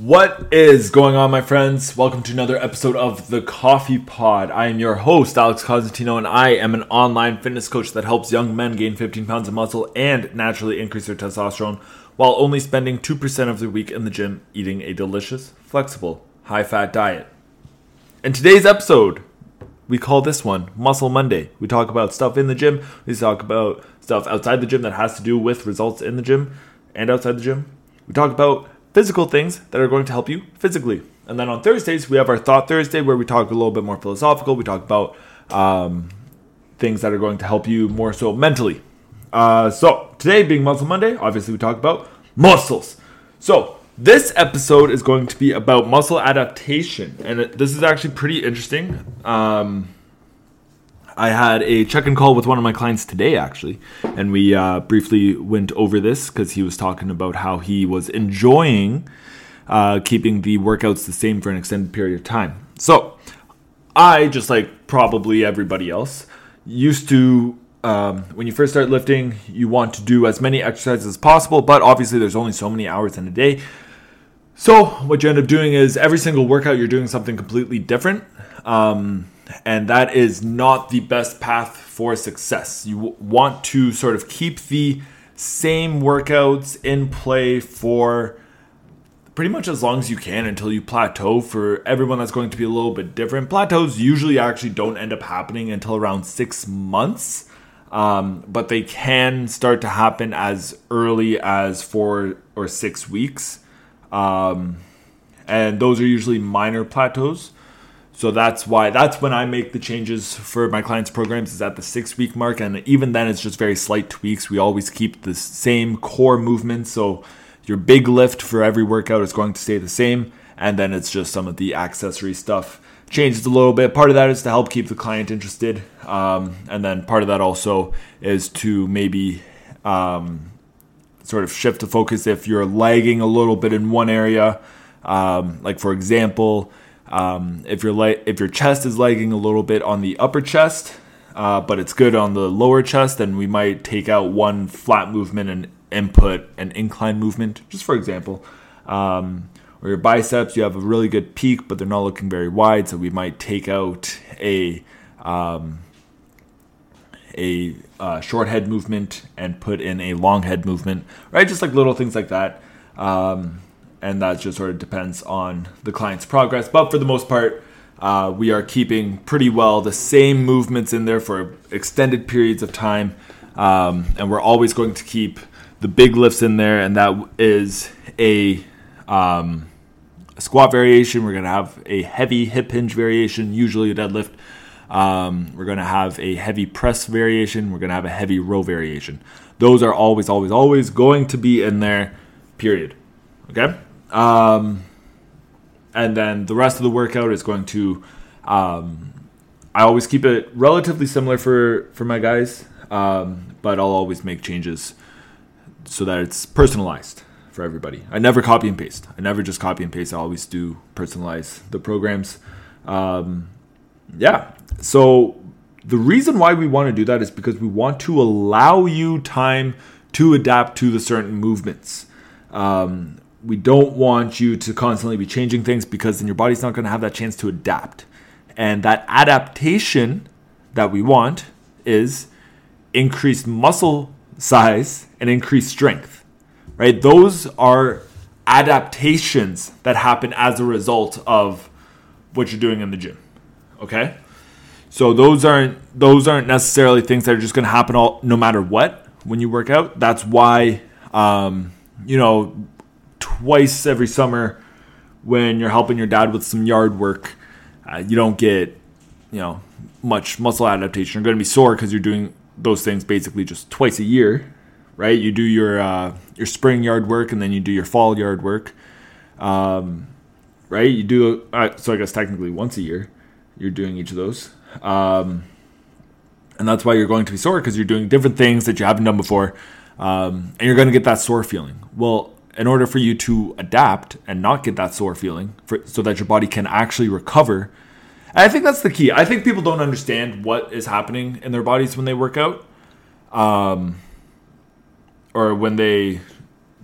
What is going on, my friends? Welcome to another episode of the Coffee Pod. I am your host, Alex Cosentino, and I am an online fitness coach that helps young men gain 15 pounds of muscle and naturally increase their testosterone while only spending 2% of their week in the gym eating a delicious, flexible, high fat diet. In today's episode, we call this one Muscle Monday. We talk about stuff in the gym, we talk about stuff outside the gym that has to do with results in the gym and outside the gym. We talk about physical things that are going to help you physically. And then on Thursdays, we have our Thought Thursday where we talk a little bit more philosophical. We talk about um, things that are going to help you more so mentally. Uh, so today, being Muscle Monday, obviously we talk about muscles. So this episode is going to be about muscle adaptation, and it, this is actually pretty interesting. Um, I had a check-in call with one of my clients today, actually, and we uh, briefly went over this because he was talking about how he was enjoying uh, keeping the workouts the same for an extended period of time. So, I just like probably everybody else used to. Um, when you first start lifting, you want to do as many exercises as possible, but obviously there's only so many hours in a day. So what you end up doing is every single workout you're doing something completely different. Um, and that is not the best path for success. You want to sort of keep the same workouts in play for pretty much as long as you can until you plateau. For everyone, that's going to be a little bit different. Plateaus usually actually don't end up happening until around six months, um, but they can start to happen as early as four or six weeks. Um, and those are usually minor plateaus. So that's why that's when I make the changes for my clients' programs is at the six week mark, and even then it's just very slight tweaks. We always keep the same core movements, so your big lift for every workout is going to stay the same, and then it's just some of the accessory stuff changes a little bit. Part of that is to help keep the client interested, um, and then part of that also is to maybe um, sort of shift the focus if you're lagging a little bit in one area. Um, like for example, um, if your le- if your chest is lagging a little bit on the upper chest, uh, but it's good on the lower chest, then we might take out one flat movement and input an incline movement, just for example. Um, or your biceps, you have a really good peak, but they're not looking very wide, so we might take out a um, a uh, short head movement and put in a long head movement, right? Just like little things like that. Um, and that just sort of depends on the client's progress. But for the most part, uh, we are keeping pretty well the same movements in there for extended periods of time. Um, and we're always going to keep the big lifts in there, and that is a, um, squat variation. We're going to have a heavy hip hinge variation, usually a deadlift. Um, we're going to have a heavy press variation. We're going to have a heavy row variation. Those are always, always, always going to be in there, period. Okay? Um, and then the rest of the workout is going to. Um, I always keep it relatively similar for for my guys, um, but I'll always make changes so that it's personalized for everybody. I never copy and paste. I never just copy and paste. I always do personalize the programs. Um, yeah. So the reason why we want to do that is because we want to allow you time to adapt to the certain movements. Um, we don't want you to constantly be changing things because then your body's not going to have that chance to adapt. And that adaptation that we want is increased muscle size and increased strength. Right? Those are adaptations that happen as a result of what you're doing in the gym. Okay? So those aren't those aren't necessarily things that are just going to happen all no matter what when you work out. That's why um, you know twice every summer when you're helping your dad with some yard work. Uh, you don't get, you know, much muscle adaptation. You're going to be sore because you're doing those things basically just twice a year, right? You do your uh, your spring yard work and then you do your fall yard work, um, right? You do uh, so I guess technically once a year you're doing each of those, um, and that's why you're going to be sore because you're doing different things that you haven't done before, um, and you're going to get that sore feeling. Well, in order for you to adapt and not get that sore feeling for, so that your body can actually recover and i think that's the key i think people don't understand what is happening in their bodies when they work out um, or when they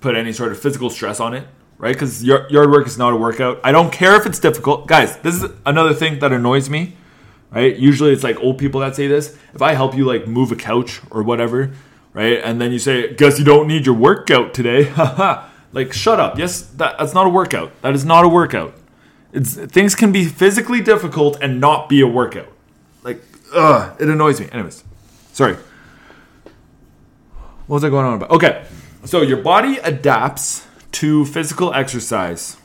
put any sort of physical stress on it right? Because yard work is not a workout. I don't care if it's difficult. Guys, this is another thing that annoys me, right? Usually it's like old people that say this. If I help you like move a couch or whatever, right? And then you say, guess you don't need your workout today. Haha. Like, shut up. Yes, that, that's not a workout. That is not a workout. It's things can be physically difficult and not be a workout. Like, ugh, it annoys me. Anyways, sorry. What was I going on about? Okay, so your body adapts to physical exercise.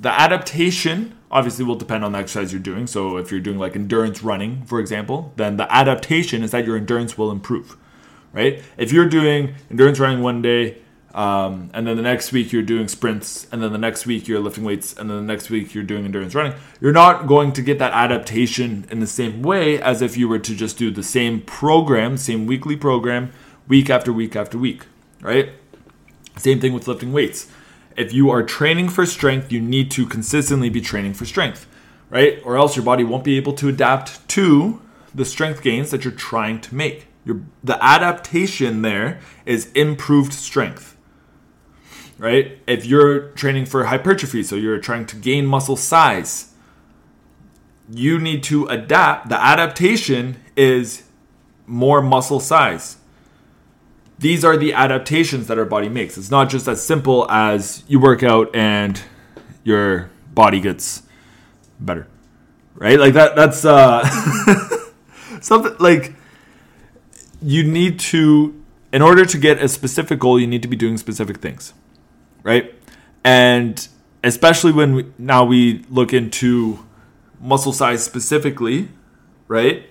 The adaptation obviously will depend on the exercise you're doing. So if you're doing like endurance running, for example, then the adaptation is that your endurance will improve, right? If you're doing endurance running one day um, and then the next week you're doing sprints, and then the next week you're lifting weights, and then the next week you're doing endurance running. You're not going to get that adaptation in the same way as if you were to just do the same program, same weekly program, week after week after week, right? Same thing with lifting weights. If you are training for strength, you need to consistently be training for strength, right? Or else your body won't be able to adapt to the strength gains that you're trying to make. Your, the adaptation there is improved strength right? If you're training for hypertrophy, so you're trying to gain muscle size, you need to adapt. The adaptation is more muscle size. These are the adaptations that our body makes. It's not just as simple as you work out and your body gets better. Right? Like that that's uh something like you need to in order to get a specific goal, you need to be doing specific things right? And especially when we, now we look into muscle size specifically, right?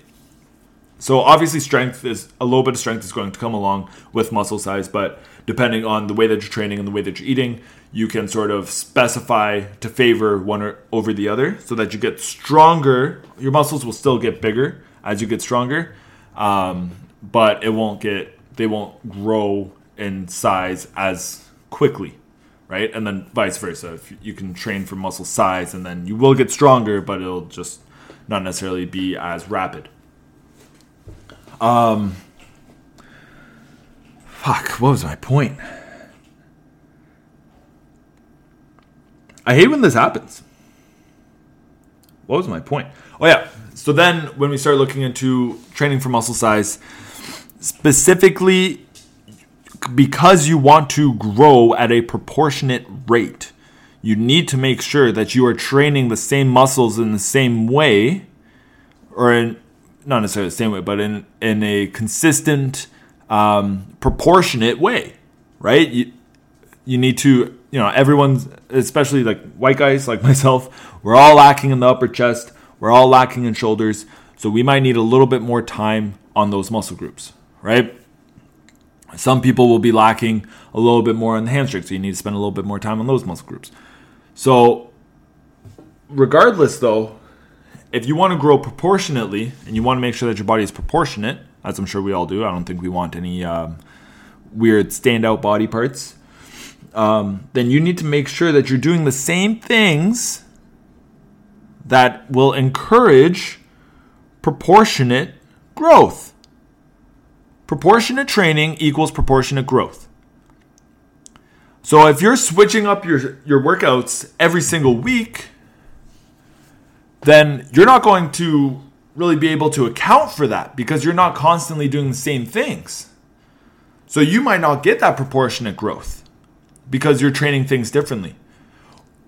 So obviously strength is a little bit of strength is going to come along with muscle size, but depending on the way that you're training and the way that you're eating, you can sort of specify to favor one or over the other so that you get stronger. Your muscles will still get bigger as you get stronger, um, but it won't get they won't grow in size as quickly right? And then vice versa. If you can train for muscle size, and then you will get stronger, but it'll just not necessarily be as rapid. Um, fuck. What was my point? I hate when this happens. What was my point? Oh yeah. So then, when we start looking into training for muscle size, specifically because you want to grow at a proportionate rate, you need to make sure that you are training the same muscles in the same way, or in not necessarily the same way, but in in a consistent, um, proportionate way, right? You you need to you know everyone's especially like white guys like myself, we're all lacking in the upper chest, we're all lacking in shoulders, so we might need a little bit more time on those muscle groups, right? Some people will be lacking a little bit more on the hamstring, so you need to spend a little bit more time on those muscle groups. So, regardless, though, if you want to grow proportionately and you want to make sure that your body is proportionate, as I'm sure we all do, I don't think we want any um, weird standout body parts. Um, then you need to make sure that you're doing the same things that will encourage proportionate growth. Proportionate training equals proportionate growth. So if you're switching up your, your workouts every single week, then you're not going to really be able to account for that because you're not constantly doing the same things. So you might not get that proportionate growth because you're training things differently.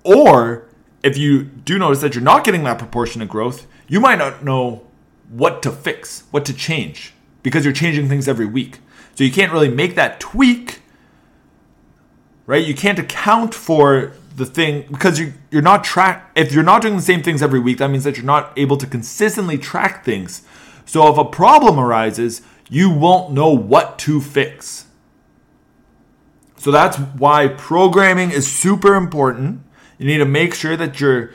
Or if you do notice that you're not getting that proportionate growth, you might not know what to fix, what to change because you're changing things every week. So you can't really make that tweak, right? You can't account for the thing because you you're not track if you're not doing the same things every week, that means that you're not able to consistently track things. So if a problem arises, you won't know what to fix. So that's why programming is super important. You need to make sure that you're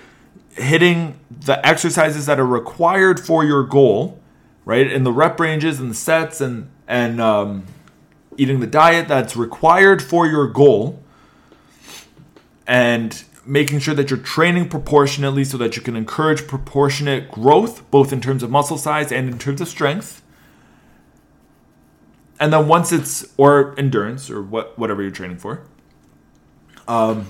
hitting the exercises that are required for your goal right? In the rep ranges and the sets and and um, eating the diet that's required for your goal, and making sure that you're training proportionately so that you can encourage proportionate growth, both in terms of muscle size and in terms of strength. And then once it's or endurance or what whatever you're training for, um,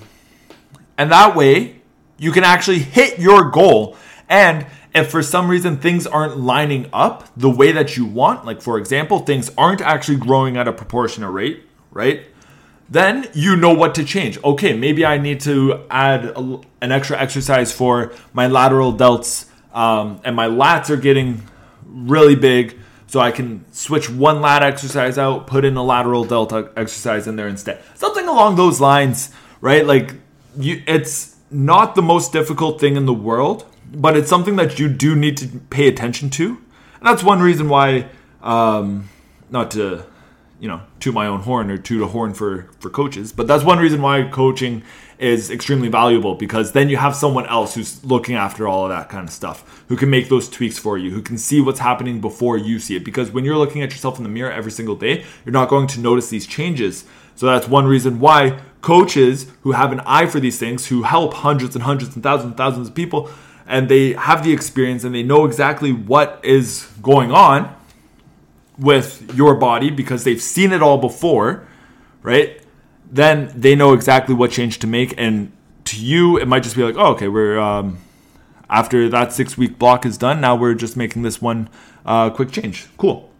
And that way, you can actually hit your goal. And if for some reason things aren't lining up the way that you want, like for example, things aren't actually growing at a proportional rate, right? Then you know what to change. Okay, maybe I need to add a, an extra exercise for my lateral delts, um, and my lats are getting really big, so I can switch one lat exercise out, put in a lateral delta exercise in there instead. Something along those lines, right? Like you, it's not the most difficult thing in the world, but it's something that you do need to pay attention to. And that's one reason why, um, not to you know, to my own horn or to the horn for for coaches. But that's one reason why coaching is extremely valuable because then you have someone else who's looking after all of that kind of stuff, who can make those tweaks for you, who can see what's happening before you see it. Because when you're looking at yourself in the mirror every single day, you're not going to notice these changes. So that's one reason why coaches who have an eye for these things, who help hundreds and hundreds and thousands and thousands of people, and they have the experience and they know exactly what is going on with your body because they've seen it all before, right? Then they know exactly what change to make. And to you, it might just be like, oh, okay, we're um, after that six week block is done. Now we're just making this one uh, quick change. Cool,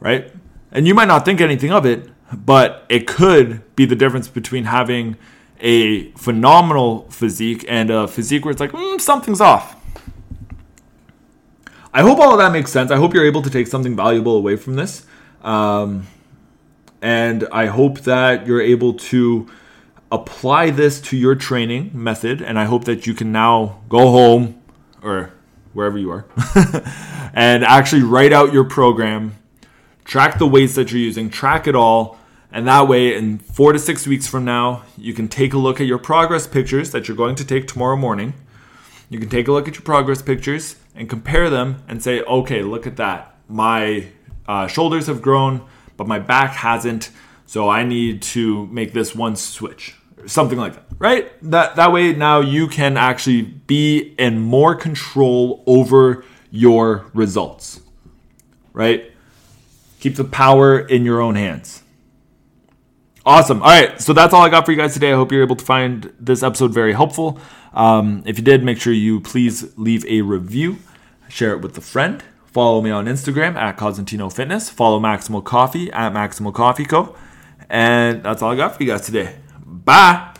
right? And you might not think anything of it, but it could be the difference between having a phenomenal physique and a physique where it's like mm, something's off I hope all of that makes sense. I hope you're able to take something valuable away from this. Um, and I hope that you're able to apply this to your training method. And I hope that you can now go home or wherever you are and actually write out your program, track the weights that you're using, track it all. And that way, in four to six weeks from now, you can take a look at your progress pictures that you're going to take tomorrow morning. You can take a look at your progress pictures and compare them and say, okay, look at that. My uh, shoulders have grown, but my back hasn't. So I need to make this one switch, or something like that, right? That that way now you can actually be in more control over your results, right? Keep the power in your own hands. Awesome. All right. So that's all I got for you guys today. I hope you're able to find this episode very helpful. Um, if you did, make sure you please leave a review, share it with a friend. Follow me on Instagram at Cosentino Fitness. Follow Maximal Coffee at Maximal Coffee Co. And that's all I got for you guys today. Bye.